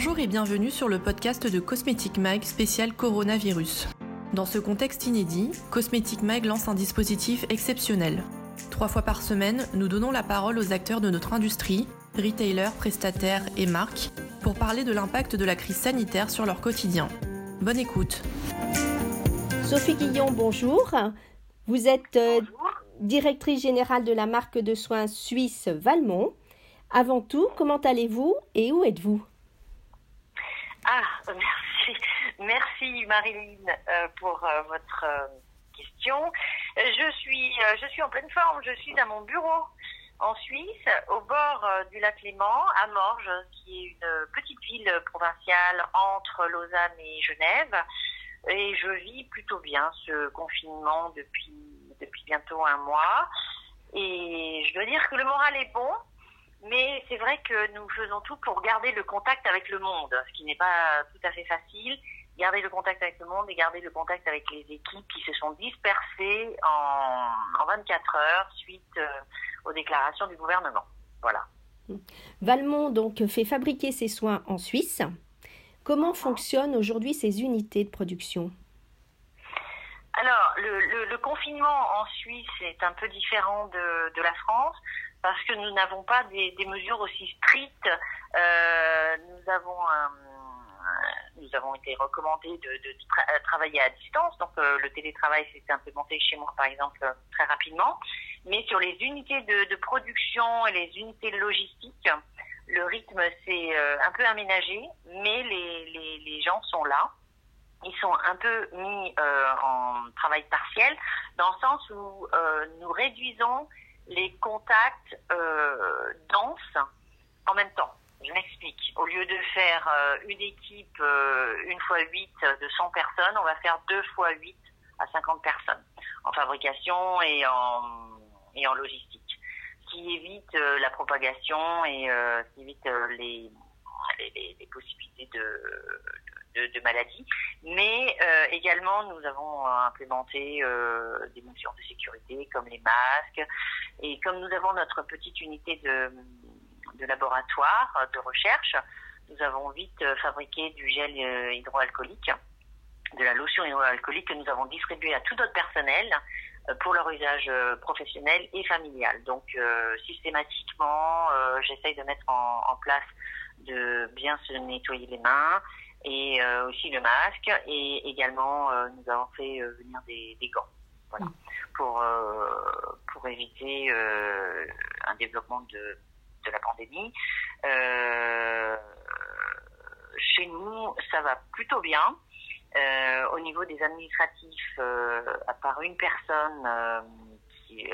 Bonjour et bienvenue sur le podcast de Cosmetic Mag spécial coronavirus. Dans ce contexte inédit, Cosmetic Mag lance un dispositif exceptionnel. Trois fois par semaine, nous donnons la parole aux acteurs de notre industrie, retailers, prestataires et marques, pour parler de l'impact de la crise sanitaire sur leur quotidien. Bonne écoute. Sophie Guillon, bonjour. Vous êtes euh, directrice générale de la marque de soins suisse Valmont. Avant tout, comment allez-vous et où êtes-vous? Ah, merci. Merci Marilyn euh, pour euh, votre question. Je suis, je suis en pleine forme. Je suis à mon bureau en Suisse, au bord du lac Léman, à Morges, qui est une petite ville provinciale entre Lausanne et Genève. Et je vis plutôt bien ce confinement depuis, depuis bientôt un mois. Et je dois dire que le moral est bon, mais c'est vrai que nous faisons tout pour garder le contact avec le monde, ce qui n'est pas tout à fait facile. Garder le contact avec le monde et garder le contact avec les équipes qui se sont dispersées en, en 24 heures suite euh, aux déclarations du gouvernement. Voilà. Valmont donc fait fabriquer ses soins en Suisse. Comment fonctionnent aujourd'hui ces unités de production? Alors, le, le, confinement en Suisse est un peu différent de, de la France parce que nous n'avons pas des, mesures aussi strictes. Euh, nous avons été recommandés de, tra travailler à distance, donc euh, le télétravail s'est implémenté chez moi par exemple très rapidement. Mais sur les unités de, production et les unités logistiques, le rythme s'est euh, un peu aménagé, mais les, gens sont là. Ils sont un peu mis euh, en travail partiel, dans le sens où euh, nous réduisons les contacts euh, denses en même temps. Je m'explique. Au lieu de faire euh, une équipe une fois 8 de 100 personnes, on va faire deux fois 8 à 50 personnes en fabrication et en, et en logistique qui évite euh, la propagation et euh, qui évite euh, les, les, les, possibilités de, de, de maladies. Mais également, nous avons implémenté des mesures de sécurité comme les masques. Et comme nous avons notre petite unité de, de laboratoire, de recherche, nous avons vite fabriqué du gel hydroalcoolique, de la lotion hydroalcoolique que nous avons distribué à tout notre personnel pour leur usage euh, professionnel et familial. Donc euh, systématiquement, euh, j'essaye de mettre en, en, place de bien se nettoyer les mains et aussi le masque et également nous avons fait venir des, des, gants. Voilà. Pour, pour éviter un développement de, de la pandémie. chez nous, ça va plutôt bien. Euh, au niveau des administratifs, euh, à part une personne euh, qui,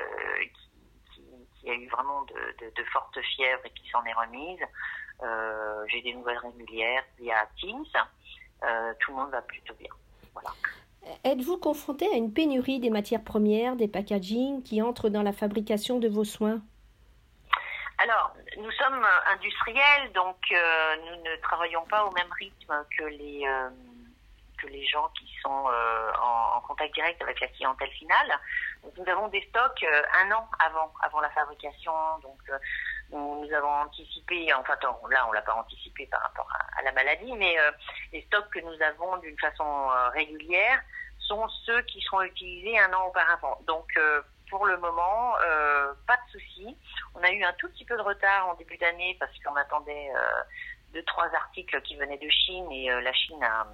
qui, qui, a eu vraiment de, de, de fortes fièvres et qui s'en est remise, j'ai des nouvelles régulières via Teams. tout le monde va plutôt bien. Voilà. Êtes-vous confronté à une pénurie des matières premières, des packaging qui entrent dans la fabrication de vos soins? Alors, nous sommes industriels, donc euh, nous ne travaillons pas au même rythme que les, euh, les gens qui sont euh, en, contact direct avec la clientèle finale. Nous avons des stocks un an avant, avant la fabrication. Donc, nous, avons anticipé, enfin là on l'a pas anticipé par rapport à, la maladie, mais les stocks que nous avons d'une façon régulière sont ceux qui seront utilisés un an auparavant. Donc pour le moment, euh, pas de souci. On a eu un tout petit peu de retard en début d'année parce qu'on attendait euh, deux trois articles qui venaient de Chine et euh, la Chine a,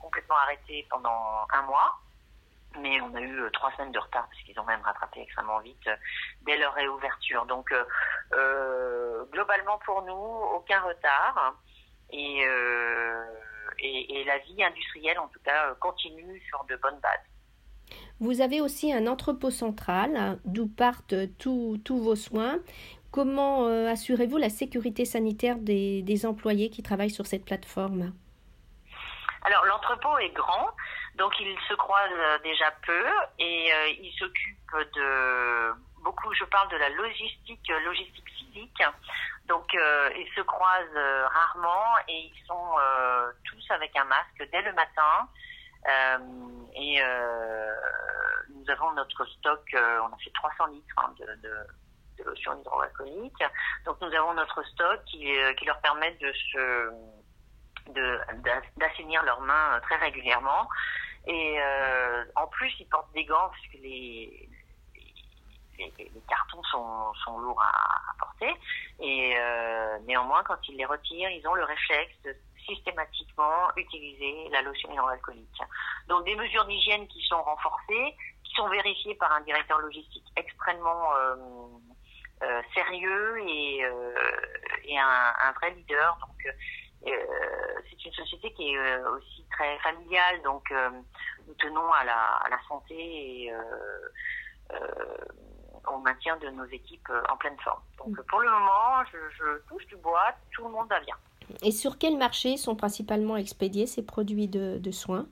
complètement arrêté pendant un mois. Mais on a eu euh, trois semaines de retard parce qu'ils ont même rattrapé extrêmement vite euh, dès leur réouverture. Donc globalement pour nous, aucun retard et, et, et, la vie industrielle en tout cas continue sur de bonnes bases. Vous avez aussi un entrepôt central d'où partent tous vos soins. Comment euh, assurez-vous la sécurité sanitaire des, des, employés qui travaillent sur cette plateforme? Alors l'entrepôt est grand, donc il se croise euh, déjà peu et euh, il s'occupe de beaucoup, je parle de la logistique, logistique physique. Donc euh, ils se croisent euh, rarement et ils sont euh, tous avec un masque dès le matin. et nous avons notre stock, on a fait 300 litres hein, de, lotion hydroalcoolique. Donc nous avons notre stock qui, euh, qui leur permet de se d'assainir leurs mains très régulièrement. Et en plus, ils portent des gants parce que les, les, cartons sont, sont, lourds à, porter. Et néanmoins, quand ils les retirent, ils ont le réflexe de systématiquement utiliser la lotion hydroalcoolique. Donc des mesures d'hygiène qui sont renforcées, qui sont vérifiées par un directeur logistique extrêmement euh, euh, sérieux et, euh, et un, un, vrai leader. Donc c'est une société qui est aussi très familiale, donc nous tenons à la, à la santé et au maintien de nos équipes en pleine forme. Donc pour le moment, je, je touche du bois, tout le monde va bien. Et sur quel marché sont principalement expédiés ces produits de, soins?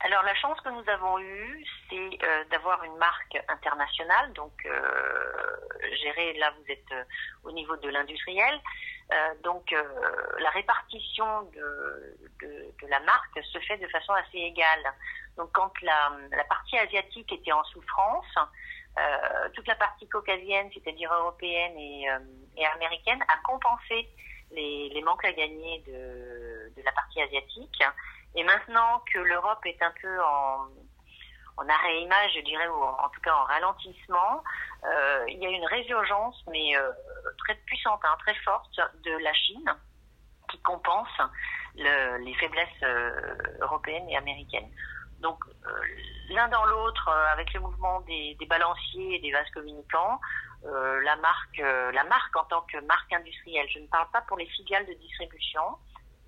Alors la chance que nous avons eue, c'est euh, d'avoir une marque internationale, donc euh, gérée, là vous êtes euh, au niveau de l'industriel, donc la répartition de, la marque se fait de façon assez égale. Donc quand la, partie asiatique était en souffrance, toute la partie caucasienne, c'est-à-dire européenne et, américaine, a compensé les, manques à gagner de, la partie asiatique. Et maintenant que l'Europe est un peu en, en arrêt image, je dirais, ou en, tout cas en ralentissement, euh, il y a une résurgence, mais euh, très puissante, hein, très forte, de la Chine, qui compense le, les faiblesses euh, européennes et américaines. Donc l'un dans l'autre, avec le mouvement des, balanciers et des vases communicants, la marque, la marque en tant que marque industrielle. Je ne parle pas pour les filiales de distribution,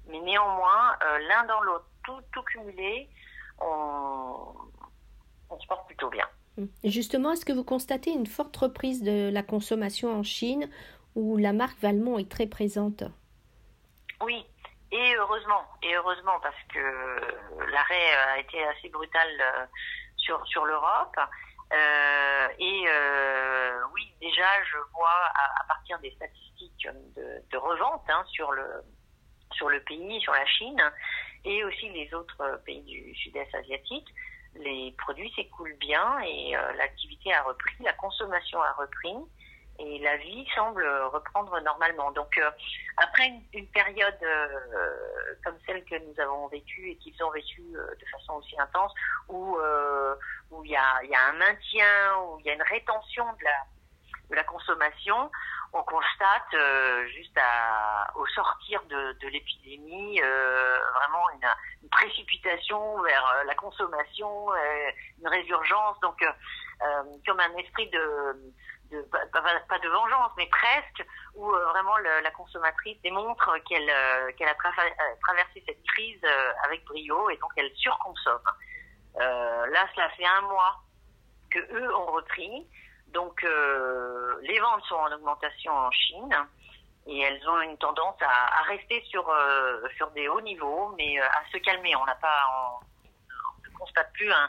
mais néanmoins, l'un dans l'autre, tout, tout cumulé, on, on se porte plutôt bien. Justement, est-ce que vous constatez une forte reprise de la consommation en Chine où la marque Valmont est très présente? Oui, et heureusement, et heureusement parce que l'arrêt a été assez brutal sur, sur l'Europe. Euh, et euh, oui, déjà, je vois à, partir des statistiques de, de revente hein, sur le sur le pays, sur la Chine, et aussi les autres pays du sud-est asiatique, les produits s'écoulent bien et euh, l'activité a repris, la consommation a repris et la vie semble reprendre normalement. Donc euh, après une, période euh, comme celle que nous avons vécue et qu'ils ont vécue euh, de façon aussi intense, où où il y a, y a un maintien, où il y a une rétention de la de la consommation, on constate juste à, au sortir de, l'épidémie vraiment une, précipitation vers la consommation, une résurgence, donc comme un esprit de pas, de vengeance, mais presque, où euh, vraiment la consommatrice démontre qu'elle euh, a euh, traversé cette crise avec brio et donc elle surconsomme. là, cela fait un mois que eux ont repris, donc les ventes sont en augmentation en Chine et elles ont une tendance à, rester sur sur des hauts niveaux, mais à se calmer. On n'a pas, ne constate plus un,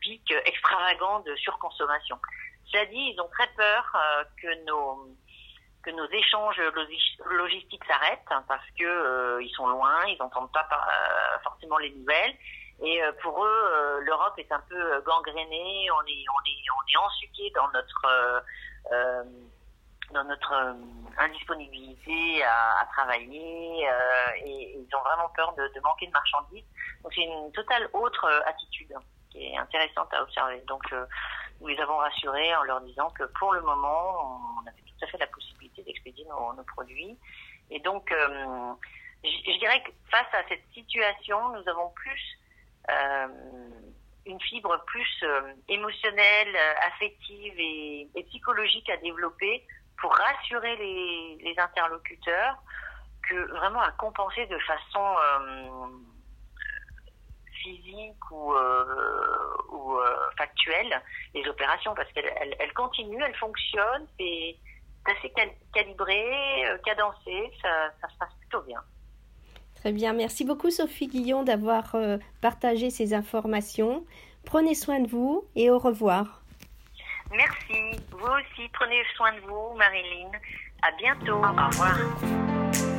pic extravagant de surconsommation. Cela dit, ils ont très peur euh, que nos que nos échanges logistiques s'arrêtent hein, parce que euh, ils sont loin, ils n'entendent pas euh, forcément les nouvelles. Et pour eux, l'Europe est un peu gangrénée, on est on est on est ensuqué dans notre dans notre indisponibilité à, à travailler et, ils ont vraiment peur de, de manquer de marchandises. Donc c'est une totale autre attitude qui est intéressante à observer. Donc nous les avons rassurés en leur disant que pour le moment, on avait tout à fait la possibilité d'expédier nos, nos, produits. Et donc, euh, je, dirais que face à cette situation, nous avons plus euh, une fibre plus euh, émotionnelle, affective et, psychologique à développer pour rassurer les, interlocuteurs que vraiment à compenser de façon physique ou, euh, euh, factuelle les opérations parce qu'elles elles, continuent, elles fonctionnent, c'est assez calibré, euh, cadencé, ça, se passe plutôt bien. Très bien, merci beaucoup Sophie Guillon d'avoir partagé ces informations. Prenez soin de vous et au revoir. Merci, vous aussi, prenez soin de vous Marilyn. À bientôt, au revoir.